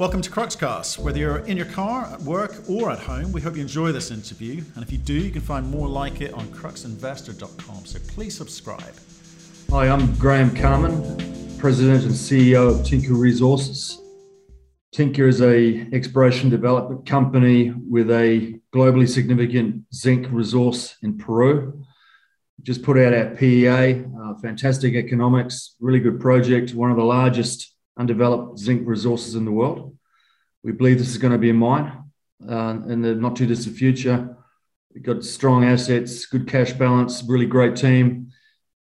Welcome to Cruxcast. Whether you're in your car, at work, or at home, we hope you enjoy this interview. And if you do, you can find more like it on cruxinvestor.com. So please subscribe. Hi, I'm Graeme Carman, President and CEO of Tinka Resources. Tinka is a exploration development company with a globally significant zinc resource in Peru. Just put out our PEA, uh, fantastic economics, really good project, one of the largest undeveloped zinc resources in the world. We believe this is going to be a mine uh, in the not too distant future. We've got strong assets, good cash balance, really great team,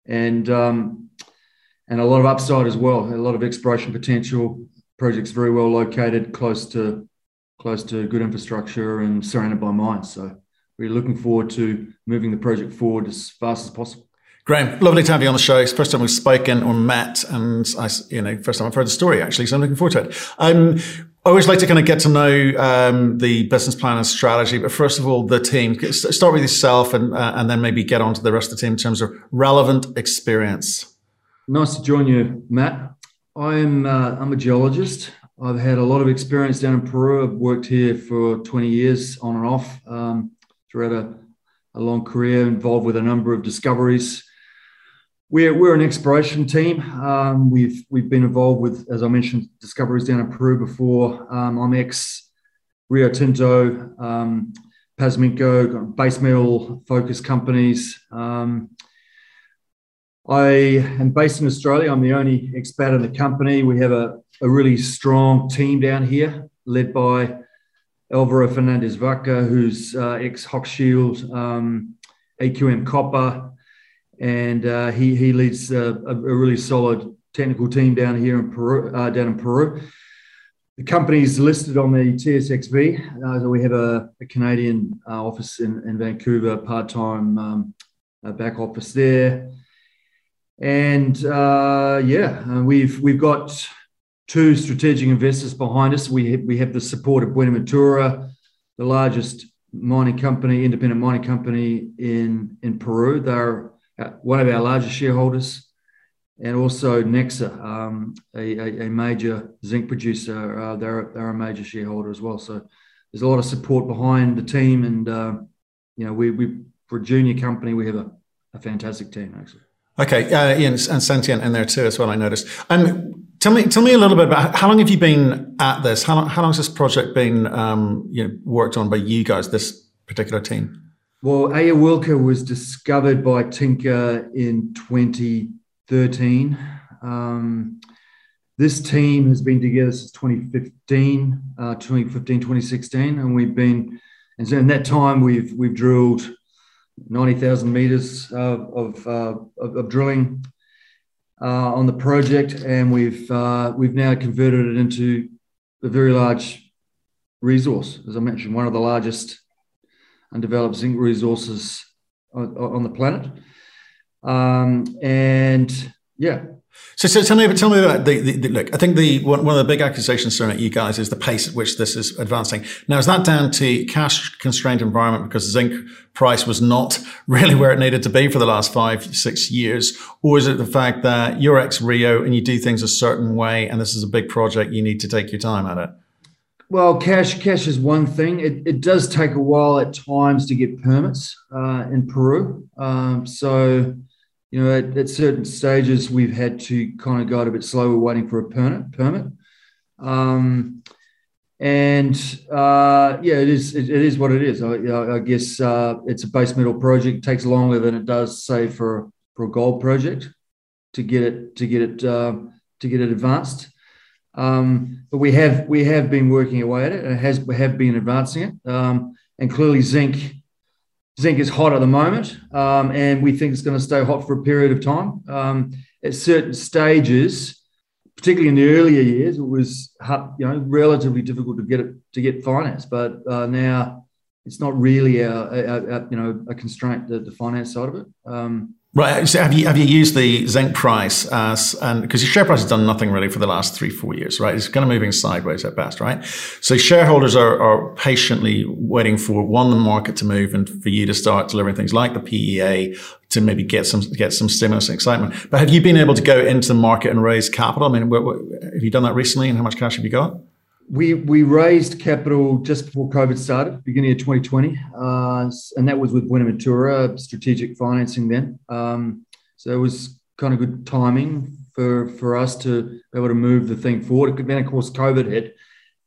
and um, and a lot of upside as well. A lot of exploration potential. Project's very well located, close to close to good infrastructure, and surrounded by mines. So we're looking forward to moving the project forward as fast as possible. Graham, lovely to have you on the show. It's the first time we've spoken or met, and I, you know, first time I've heard the story actually, so I'm looking forward to it. Um, I always like to kind of get to know um, the business plan and strategy, but first of all, the team. Start with yourself, and uh, and then maybe get on to the rest of the team in terms of relevant experience. Nice to join you, Matt. I'm uh, I'm a geologist. I've had a lot of experience down in Peru. I've worked here for 20 years on and off um, throughout a, a long career, involved with a number of discoveries we're, we're an exploration team. Um, we've we've been involved with, as I mentioned, discoveries down in Peru before. Um, I'm ex Rio Tinto, um, Pasminco, base metal focused companies. Um, I am based in Australia. I'm the only expat in the company. We have a, a really strong team down here, led by Alvaro Fernandez-Baca, who's uh, ex Hochschild, um, AQM Copper, and uh, he he leads a, a, really solid technical team down here in Peru. Uh, down in Peru, the company is listed on the TSXV. Uh, so we have a, a Canadian uh, office in, in Vancouver, part time um, back office there, and uh, yeah, we've we've got two strategic investors behind us. We have, we have the support of Buenaventura, the largest mining company, independent mining company in in Peru. They're uh, one of our largest shareholders, and also Nexa, um, a, a, major zinc producer. Uh, they're, they're a major shareholder as well. So there's a lot of support behind the team, and uh, you know, we, we for a junior company, we have a, a fantastic team actually. Okay, uh, Ian and Sentient in there too as well. I noticed. Um, tell me, tell me a little bit about how long have you been at this? How long, how long has this project been um, you know, worked on by you guys? This particular team. Well, Ayawilca was discovered by Tinka in 2013. Um, this team has been together since 2015, uh, 2015, 2016, and we've been, and so in that time we've we've drilled 90,000 meters uh, of, uh, of, of drilling uh, on the project, and we've uh, we've now converted it into a very large resource, as I mentioned, one of the largest undeveloped zinc resources on, on the planet. Um, and yeah. So, so tell me, tell me about the, the, the, look. I think the one, one of the big accusations thrown at you guys is the pace at which this is advancing. Now, is that down to cash constrained environment because zinc price was not really where it needed to be for the last five, six years, or is it the fact that you're ex Rio and you do things a certain way, and this is a big project, you need to take your time at it? Well, cash cash is one thing. It, it does take a while at times to get permits uh, in Peru. Um, so, you know, at, at, certain stages, we've had to kind of go a bit slow. We're waiting for a permit. Permit. Um, and uh, yeah, it is. It, it is what it is. I, I guess uh, it's a base metal project. It takes longer than it does, say, for for a gold project to get it to get it uh, to get it advanced. Um, but we have we have been working away at it, and it has we have been advancing it. Um, and clearly, zinc zinc is hot at the moment, um, and we think it's going to stay hot for a period of time. Um, at certain stages, particularly in the earlier years, it was you know relatively difficult to get it to get finance, but uh, now it's not really a, a, a, you know a constraint the, the finance side of it. Um, Right. So have you have you used the zinc price as and because your share price has done nothing really for the last three four years, right? It's kind of moving sideways at best, right? So shareholders are, are patiently waiting for one the market to move and for you to start delivering things like the PEA to maybe get some get some stimulus and excitement. But have you been able to go into the market and raise capital? I mean, what, what, have you done that recently, and how much cash have you got? We we raised capital just before COVID started, beginning of 2020, uh, and that was with Buenaventura strategic financing then. Um, so it was kind of good timing for for us to be able to move the thing forward. Then of course COVID hit,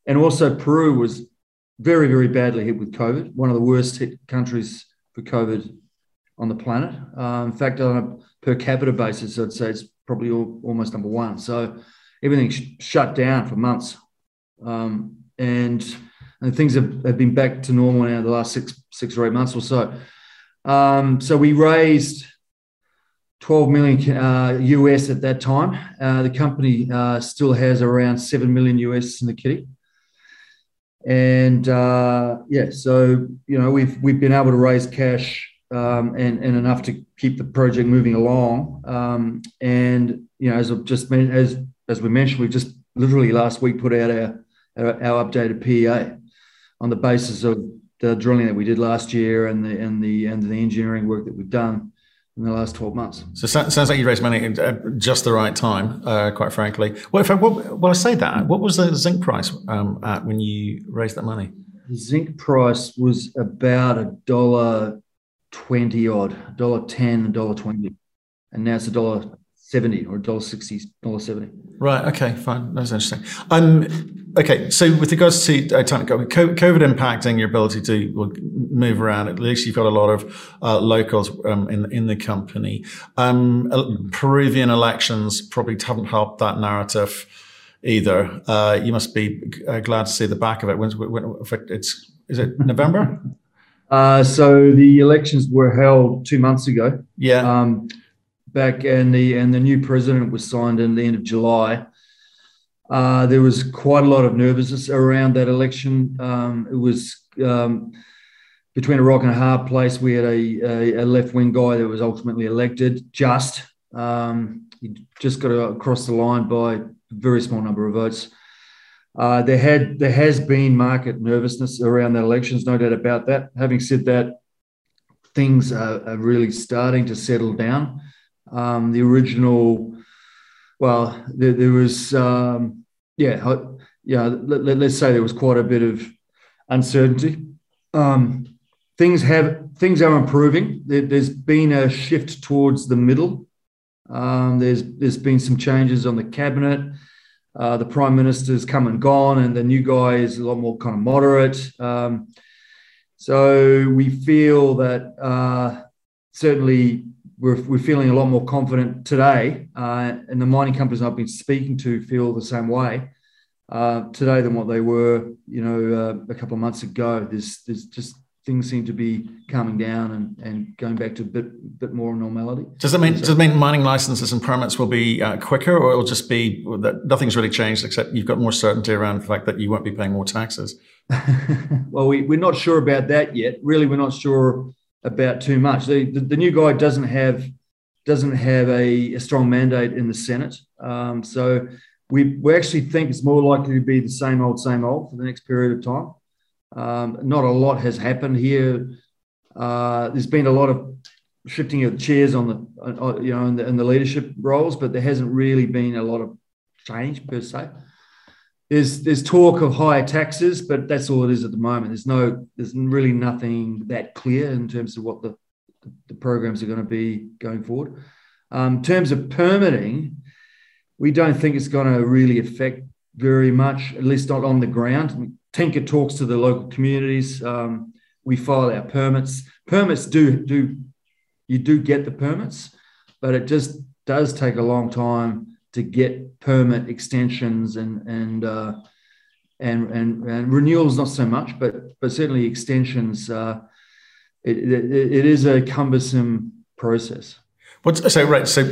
and also Peru was very very badly hit with COVID, one of the worst hit countries for COVID on the planet. Uh, in fact, on a per capita basis, I'd say it's probably all, almost number one. So everything sh- shut down for months um, and and things have, have been back to normal now the last six six or eight months or so. Um, so we raised 12 million uh, US at that time. Uh, the company uh, still has around 7 million US in the kitty. And uh, yeah, so you know we've we've been able to raise cash um, and and enough to keep the project moving along. Um, and you know, as I've just as as we mentioned, we just literally last week put out our our, updated PEA on the basis of the drilling that we did last year and the and the and the engineering work that we've done in the last 12 months. So it sounds like you raised money at just the right time, uh, quite frankly. Well, if I, well, I say that, what was the zinc price um, at when you raised that money? The zinc price was about a dollar 20 odd, dollar 10, dollar 20. And now it's a dollar 70 or dollar 60, dollar 70. Right. Okay. Fine. That's interesting. Um, okay. So with regards to uh, COVID impacting your ability to move around, at least you've got a lot of uh, locals um, in in the company. Um, Peruvian elections probably haven't helped that narrative either. Uh, you must be uh, glad to see the back of it. When, when it's is it November? Uh, so the elections were held two months ago. Yeah. Um, back and the and the new president was signed in the end of July. Uh, there was quite a lot of nervousness around that election. Um, it was um, between a rock and a hard place. We had a, a, a left wing guy that was ultimately elected. Just um, he just got across the line by a very small number of votes. Uh, there had there has been market nervousness around that elections, no doubt about that. Having said that, things are, are really starting to settle down. Um, the original, well, there, there was, um, yeah, yeah. Let, us say there was quite a bit of uncertainty. Um, things have things are improving. There, has been a shift towards the middle. Um, there's there's been some changes on the cabinet. Uh, the prime minister's come and gone, and the new guy is a lot more kind of moderate. Um, so we feel that uh, certainly we're, we're feeling a lot more confident today, uh, and the mining companies I've been speaking to feel the same way uh, today than what they were, you know, uh, a couple of months ago. There's, there's just things seem to be calming down and, and going back to a bit bit more normality. Does that mean so, does it mean mining licenses and permits will be uh, quicker, or it'll just be that nothing's really changed except you've got more certainty around the fact that you won't be paying more taxes? well, we, we're not sure about that yet. Really, we're not sure about too much. The, the, the new guy doesn't have doesn't have a, a strong mandate in the Senate, um, so we we actually think it's more likely to be the same old same old for the next period of time. Um, not a lot has happened here. Uh, there's been a lot of shifting of chairs on the uh, you know in the, in the leadership roles, but there hasn't really been a lot of change per se there's there's talk of higher taxes, but that's all it is at the moment. There's no there's really nothing that clear in terms of what the the programs are going to be going forward. Um, in terms of permitting, we don't think it's going to really affect very much, at least not on the ground. Tinka talks to the local communities. Um, we file our permits. Permits do do you do get the permits, but it just does take a long time to get permit extensions and and uh, and, and and renewals not so much, but but certainly extensions. Uh, it, it, it is a cumbersome process. What's, so right, so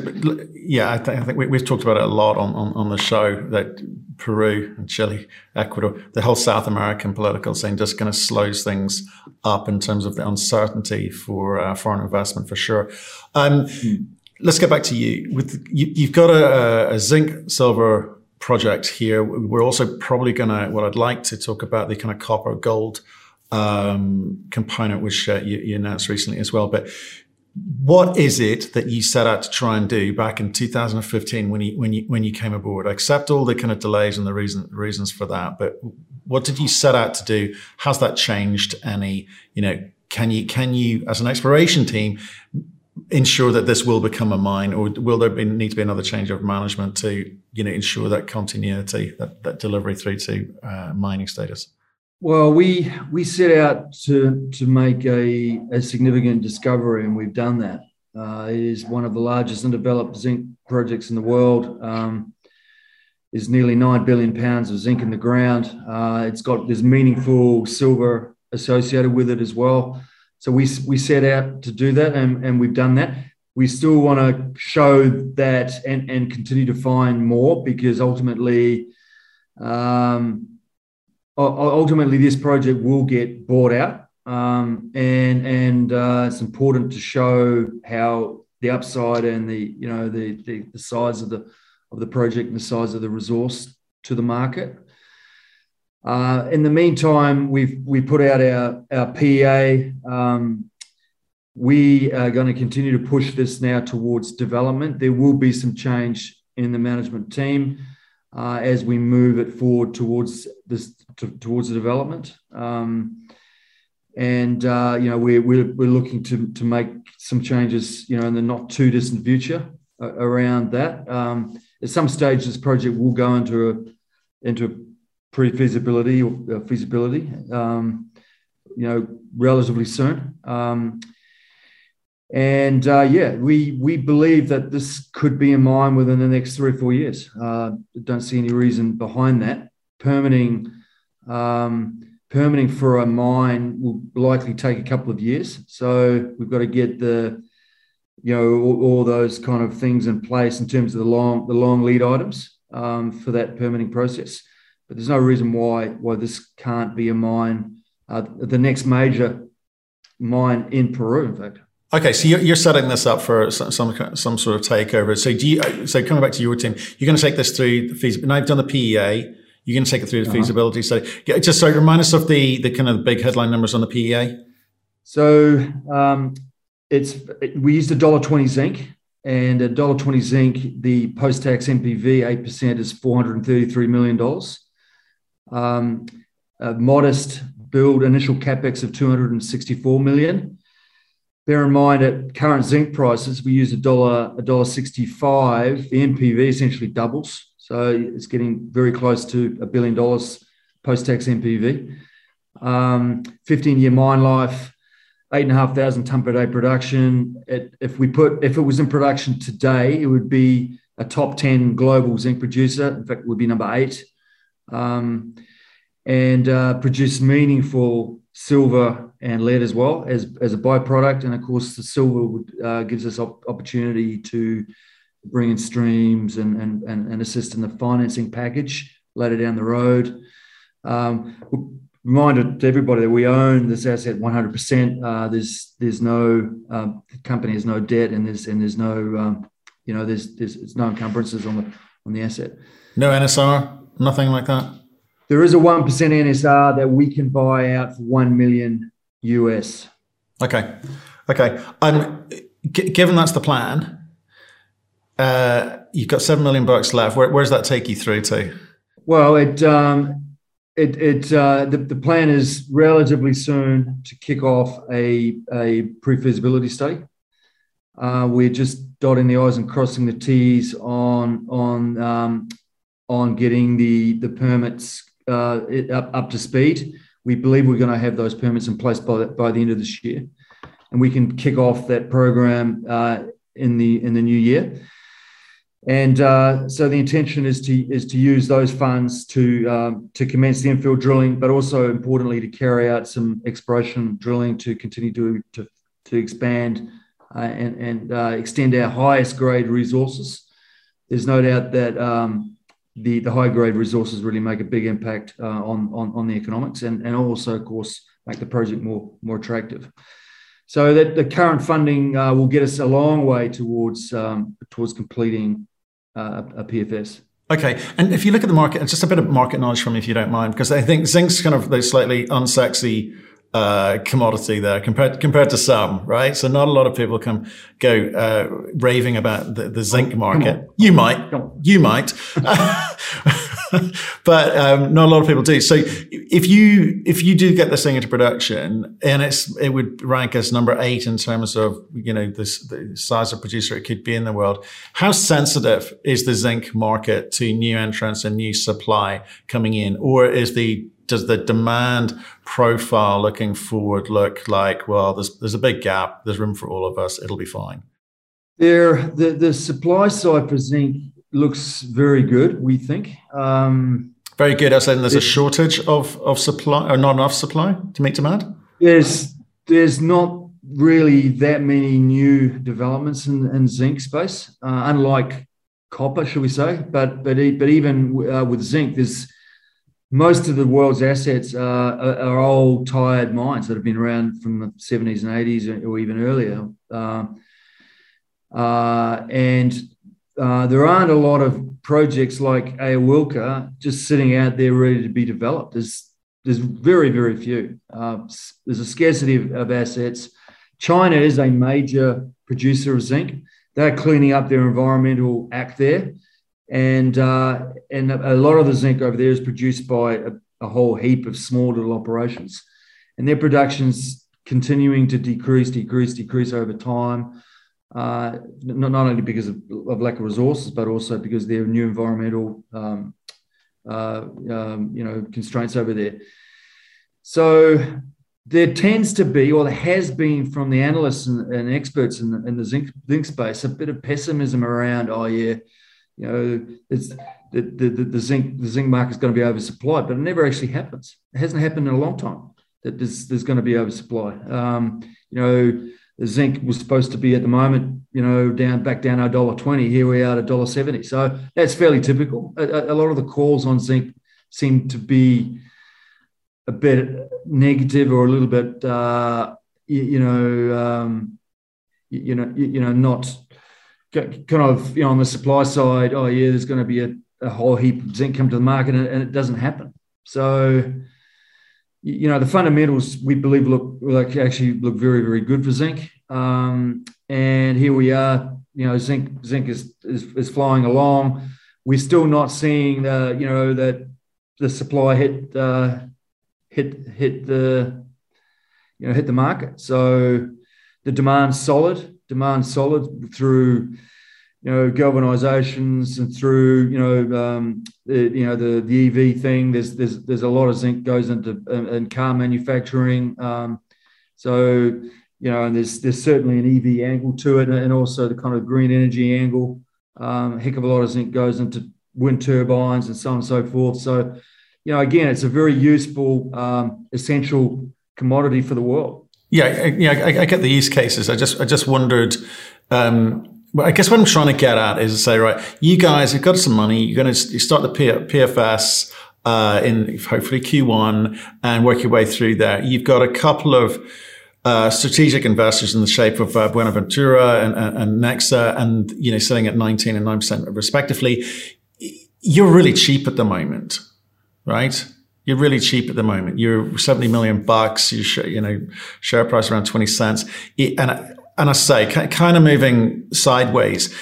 yeah, I, th- I think we, have talked about it a lot on, on, on the show that Peru and Chile, Ecuador, the whole South American political scene just kind of slows things up in terms of the uncertainty for uh, foreign investment for sure. Um, mm let's get back to you. With you, have got a, a, zinc silver project here. We're also probably going to. What I'd like to talk about the kind of copper gold um, component, which uh, you, you, announced recently as well. But what is it that you set out to try and do back in 2015 when you when you when you came aboard? I accept all the kind of delays and the reason reasons for that, but what did you set out to do? Has that changed any? You know, can you can you as an exploration team ensure that this will become a mine, or will there be, need to be another change of management to you know ensure that continuity, that, that delivery through to uh, mining status? Well, we we set out to to make a, a significant discovery, and we've done that. Uh, it is one of the largest undeveloped zinc projects in the world. Um, there's nearly nine billion pounds of zinc in the ground. Uh, it's got there's meaningful silver associated with it as well. So we we set out to do that, and, and we've done that. We still want to show that and and continue to find more because ultimately. Um, ultimately this project will get bought out, um, and and uh, it's important to show how the upside and the you know the, the, the size of the of the project and the size of the resource to the market. Uh, in the meantime, we've we put out our our PEA. Um, we are going to continue to push this now towards development. There will be some change in the management team uh, as we move it forward towards this to, towards the development. Um, and uh, you know we're, we're, we're looking to, to make some changes you know in the not too distant future uh, around that. Um, at some stage, this project will go into a into a pre-feasibility or uh, feasibility. Um, you know, relatively soon. Um, and uh, yeah, we we believe that this could be a mine within the next three or four years. Uh, don't see any reason behind that. Permitting um, permitting for a mine will likely take a couple of years. So we've got to get the you know all, all those kind of things in place in terms of the long the long lead items um, for that permitting process. But there's no reason why why this can't be a mine, uh, the next major mine in Peru, in fact. Okay, so you're, you're setting this up for some, some, sort of takeover. So do you? So coming back to your team, you're going to take this through the feasibility. Now you've done the PEA. You're going to take it through the uh-huh. feasibility study. Just so remind us of the the kind of big headline numbers on the PEA. So um, it's we used a dollar twenty zinc, and a dollar twenty zinc. The post tax NPV eight percent is four hundred and thirty three million dollars. Um, a modest build initial capex of two hundred and sixty four million Bear in mind at current zinc prices, we use a dollar a dollar sixty five. The NPV essentially doubles, so it's getting very close to a billion dollars post tax NPV. Um, Fifteen year mine life, eight and a half thousand ton per day production. If we put if it was in production today, it would be a top ten global zinc producer. In fact, it would be number eight, um, and uh, produce meaningful silver and lead as well as, as a byproduct. And of course, the silver would, uh, gives us op- opportunity to bring in streams and, and, and, and, assist in the financing package later down the road. Um, reminder to everybody that we own this asset 100%. Uh, there's there's no uh, the company has no debt and there's and there's no um, you know there's there's no encumbrances on the on the asset. No NSR, nothing like that. There is a 1% NSR that we can buy out for 1 million US. Okay. Okay. Um, g- given that's the plan, uh, you've got 7 million bucks left. Where, where, does that take you through to? Well, it, um, it, it uh, the, the plan is relatively soon to kick off a, a pre feasibility study. Uh, we're just dotting the I's and crossing the T's on, on, um, on getting the, the permits uh, up, up to speed. We believe we're going to have those permits in place by the, by the end of this year, and we can kick off that program uh, in the in the new year. And uh, so the intention is to is to use those funds to um, to commence the infill drilling, but also importantly to carry out some exploration drilling to continue to to, to expand uh, and and uh, extend our highest grade resources. There's no doubt that um, the, the high grade resources really make a big impact uh, on, on, on the economics and, and also, of course, make the project more, more attractive. So that the current funding uh, will get us a long way towards um, towards completing uh, a PFS. Okay, and if you look at the market, just a bit of market knowledge from me, if you don't mind, because I think zinc's kind of the slightly unsexy uh, commodity there compared compared to some, right? So not a lot of people can go uh, raving about the, the zinc market. You might, you might, but um, not a lot of people do. So if you if you do get this thing into production, and it's it would rank as number eight in terms of you know this, the size of producer it could be in the world. How sensitive is the zinc market to new entrants and new supply coming in, or is the does the demand profile looking forward look like, well, there's, there's a big gap, there's room for all of us, it'll be fine? There, the, the supply side for zinc looks very good, we think. Um, very good. I said there's a shortage of, of supply or not enough supply to meet demand? There's, there's not really that many new developments in, in zinc space, uh, unlike copper, should we say? But but but even uh, with zinc, there's most of the world's assets are, are, old, tired mines that have been around from the 70s and 80s or even earlier. Uh, uh, and uh, there aren't a lot of projects like Awilca just sitting out there ready to be developed. There's, there's very, very few. Uh, there's a scarcity of, of assets. China is a major producer of zinc. They're cleaning up their environmental act there and uh, and a lot of the zinc over there is produced by a, a, whole heap of small little operations, and their production's continuing to decrease, decrease, decrease over time. Uh, not, not only because of, of, lack of resources, but also because there are new environmental, um, uh, um, you know, constraints over there. So there tends to be, or there has been from the analysts and, and experts in the, in the zinc, zinc space, a bit of pessimism around, oh yeah, you know, it's the, the, the, zinc the zinc market is going to be oversupplied, but it never actually happens. It hasn't happened in a long time that there's, there's going to be oversupply. Um, you know, the zinc was supposed to be at the moment, you know, down back down a dollar twenty. Here we are at a dollar seventy. So that's fairly typical. A, a, lot of the calls on zinc seem to be a bit negative or a little bit, uh, you, you, know, um, you, you know, you, you know, not kind of you know on the supply side, oh yeah, there's going to be a, a whole heap of zinc come to the market, and, and, it doesn't happen. So you know the fundamentals we believe look like actually look very very good for zinc. Um, and here we are, you know, zinc zinc is, is is flying along. We're still not seeing the you know that the supply hit uh, hit hit the you know hit the market. So the demand's solid demand solid through you know galvanizations and through you know um, the, you know the the EV thing. There's there's there's a lot of zinc goes into in, in car manufacturing. Um, so you know, and there's there's certainly an EV angle to it, and also the kind of green energy angle. Um, heck of a lot of zinc goes into wind turbines and so on and so forth. So, you know, again, it's a very useful, um, essential commodity for the world. Yeah, yeah, I, I, get the use cases. I just, I just wondered. Um, I guess what I'm trying to get at is to say, right, you guys have got some money. You're going to start the PFS uh, in hopefully Q1 and work your way through there. You've got a couple of uh, strategic investors in the shape of uh, Buenaventura and, and, and, Nexa, and you know, sitting at 19 and 9 percent respectively. You're really cheap at the moment, right? You're really cheap at the moment. You're 70 million bucks. You, sh- you know, share price around 20 cents. And, and I say, kind of moving sideways,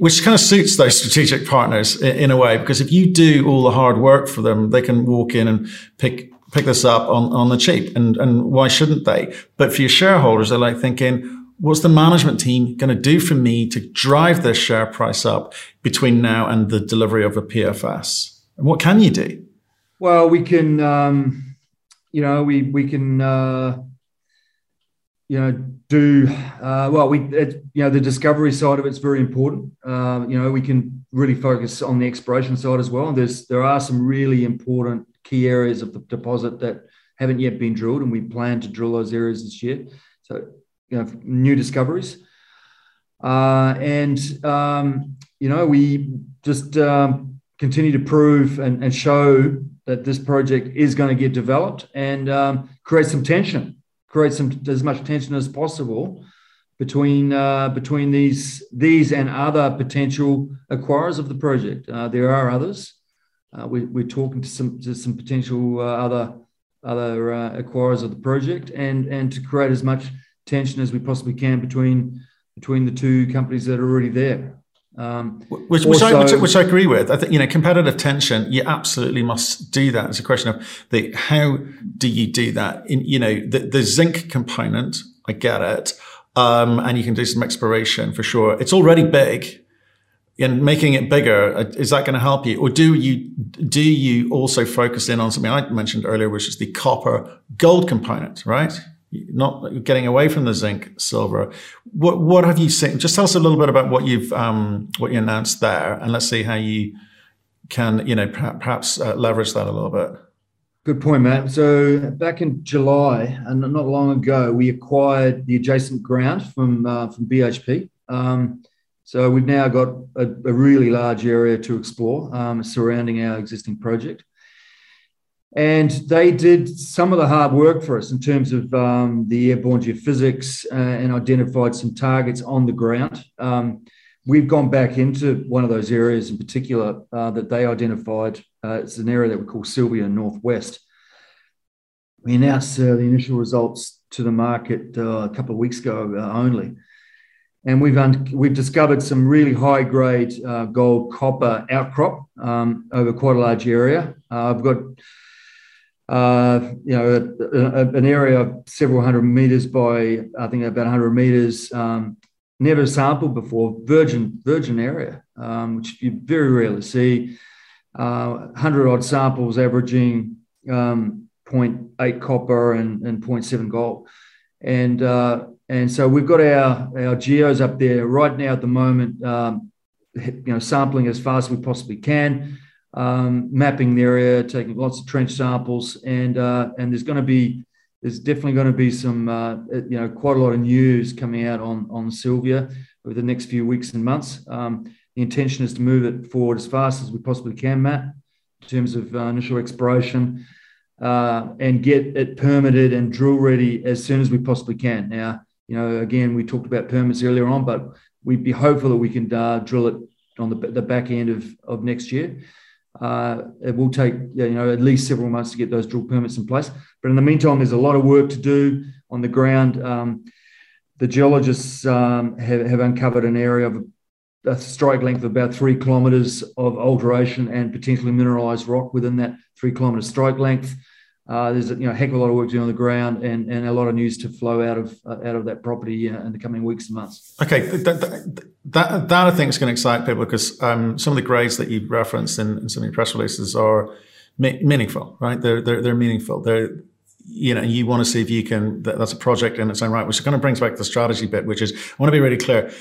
which kind of suits those strategic partners in, a way, because if you do all the hard work for them, they can walk in and pick, pick this up on, on the cheap. And, and why shouldn't they? But for your shareholders, they're like thinking, what's the management team going to do for me to drive this share price up between now and the delivery of a PFS? And what can you do? Well, we can, um, you know, we we can, uh, you know, do uh, well. We, it, you know, the discovery side of it's very important. Uh, you know, we can really focus on the exploration side as well. There's there are some really important key areas of the deposit that haven't yet been drilled, and we plan to drill those areas this year. So, you know, new discoveries. Uh, and um, you know, we just um, continue to prove and, and show that this project is going to get developed and um, create some tension, create some as much tension as possible between uh, between these these and other potential acquirers of the project. Uh, there are others. Uh, we, are talking to some to some potential uh, other other uh, acquirers of the project, and and to create as much tension as we possibly can between between the two companies that are already there. Um, which, which, also, I, which, which, I, agree with. I think you know competitive tension. You absolutely must do that. It's a question of the how do you do that? In you know the, the zinc component. I get it, um, and you can do some exploration for sure. It's already big, and making it bigger uh, is that going to help you, or do you do you also focus in on something I mentioned earlier, which is the copper gold component, right? Not getting away from the zinc silver. What what have you seen? Just tell us a little bit about what you've um, what you announced there, and let's see how you can you know perhaps uh, leverage that a little bit. Good point, Matt. So back in July, and not long ago, we acquired the adjacent ground from uh, from BHP. Um, so we've now got a, a, really large area to explore um, surrounding our existing project. And they did some of the hard work for us in terms of um, the airborne geophysics uh, and identified some targets on the ground. Um, we've gone back into one of those areas in particular uh, that they identified. Uh, it's an area that we call Silvia Northwest. We announced uh, the initial results to the market uh, a couple of weeks ago uh, only. And we've, un- we've discovered some really high grade gold copper outcrop um, over quite a large area. I've got uh, you know, a, a, an area of several hundred meters by, I think, about 100 meters. Um, never sampled before, virgin virgin area, um, which you very rarely see. Uh, 100 odd samples averaging um, 0.8 copper and, and 0.7 gold. And, uh, and so we've got our, our geos up there right now at the moment, um, you know, sampling as fast as we possibly can um, mapping the area, taking lots of trench samples, and uh, and there's going to be there's definitely going to be some uh, you know quite a lot of news coming out on on Silvia over the next few weeks and months. Um, the intention is to move it forward as fast as we possibly can, Matt, in terms of uh, initial exploration, uh, and get it permitted and drill ready as soon as we possibly can. Now, you know, again, we talked about permits earlier on, but we'd be hopeful that we can uh, drill it on the, the back end of, of next year. Uh, it will take you know at least several months to get those drill permits in place. But in the meantime, there's a lot of work to do on the ground. Um, the geologists um, have, have, uncovered an area of a strike length of about three kilometres of alteration and potentially mineralised rock within that three kilometre strike length. Uh, there's a you know, heck of a lot of work to do on the ground and, and a lot of news to flow out of uh, out of that property uh, in the coming weeks and months. Okay, that, that, that, that I think is going to excite people because um, some of the grades that you referenced in, in some of your press releases are meaningful, right? They're, they're, they're meaningful. They're, you know, you want to see if you can, that, that's a project in its own right, which kind of brings back the strategy bit, which is, I want to be really clear.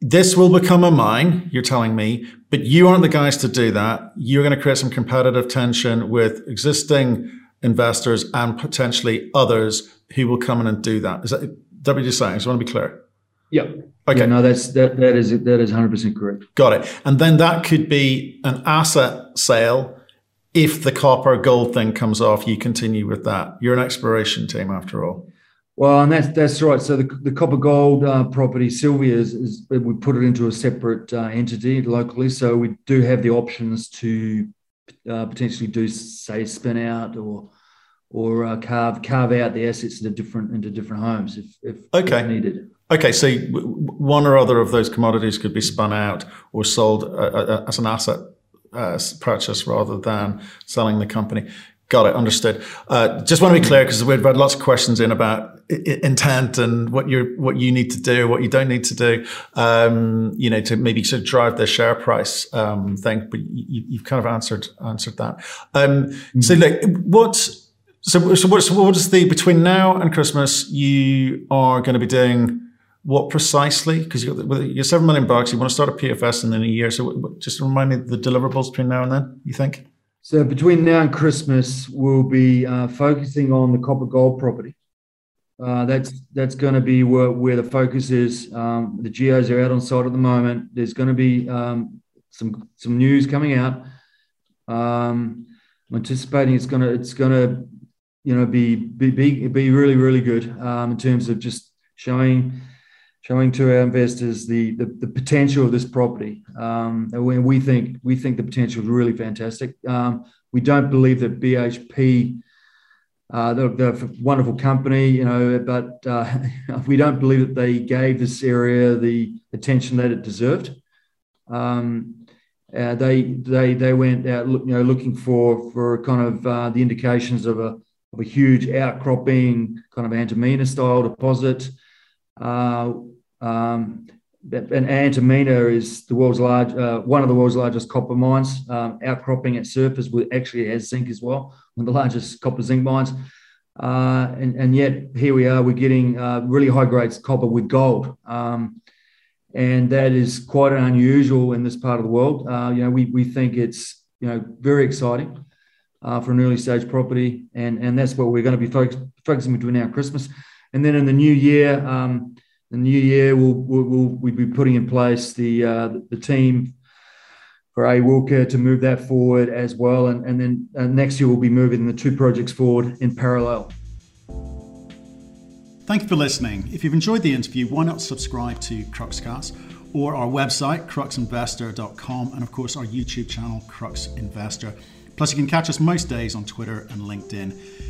This will become a mine, you're telling me, but you aren't the guys to do that. You're going to create some competitive tension with existing investors and potentially others who will come in and do that. Is that, that what you're saying? I just want to be clear. Yeah. Okay. Yeah, no, that's that. That is that is 100 percent correct. Got it. And then that could be an asset sale. If the copper gold thing comes off, you continue with that. You're an exploration team after all. Well, and that's that's right. So the, the copper gold uh, property, Silvia, is, is, we put it into a separate uh, entity locally. So we do have the options to uh, potentially do say spin out or or uh, carve carve out the assets into different into different homes if, if, okay. if needed. Okay, so one or other of those commodities could be spun out or sold uh, uh as an asset uh, purchase rather than selling the company. Got it. Understood. Uh, just want to be clear because we've had lots of questions in about intent and what you what you need to do, what you don't need to do. Um, you know, to maybe sort of drive the share price um, thing. But you, have kind of answered answered that. Um, mm-hmm. So, like, what's so so what's what is the between now and Christmas? You are going to be doing what precisely? Because you you're seven million bucks. You want to start a PFS in a year. So, just remind me the deliverables between now and then. You think? So between now and Christmas, we'll be uh, focusing on the copper gold property. Uh, that's that's going to be where, where the focus is. Um, the geos are out on site at the moment. There's going to be um, some some news coming out. Um, I'm anticipating it's going to it's to you know be be be, be really really good um, in terms of just showing showing to our investors the the, the potential of this property. Um, and we think we think the potential is really fantastic. Um, we don't believe that BHP Uh, they're, they're, a wonderful company, you know, but uh, we don't believe that they gave this area the attention that it deserved. Um, uh, they they they went out, you know, looking for for kind of uh, the indications of a of a huge outcropping kind of Antamina style deposit. Uh, um, and Antamina is the world's large, uh, one of the world's largest copper mines, um, outcropping at surface with actually has zinc as well, one of the largest copper zinc mines. Uh, and, and yet here we are, we're getting uh, really high grades copper with gold. Um, and that is quite unusual in this part of the world. Uh, you know, we, we think it's, you know, very exciting uh, for an early stage property. And, and that's what we're going to be focus, focusing between now Christmas. And then in the new year, um, the new year, we'll, we'll, we'll, we'll be putting in place the, uh, the team for Awilco to move that forward as well. And, and then uh, next year, we'll be moving the two projects forward in parallel. Thank you for listening. If you've enjoyed the interview, why not subscribe to Cruxcast or our website, cruxinvestor.com, and of course our YouTube channel, Crux Investor. Plus, you can catch us most days on Twitter and LinkedIn.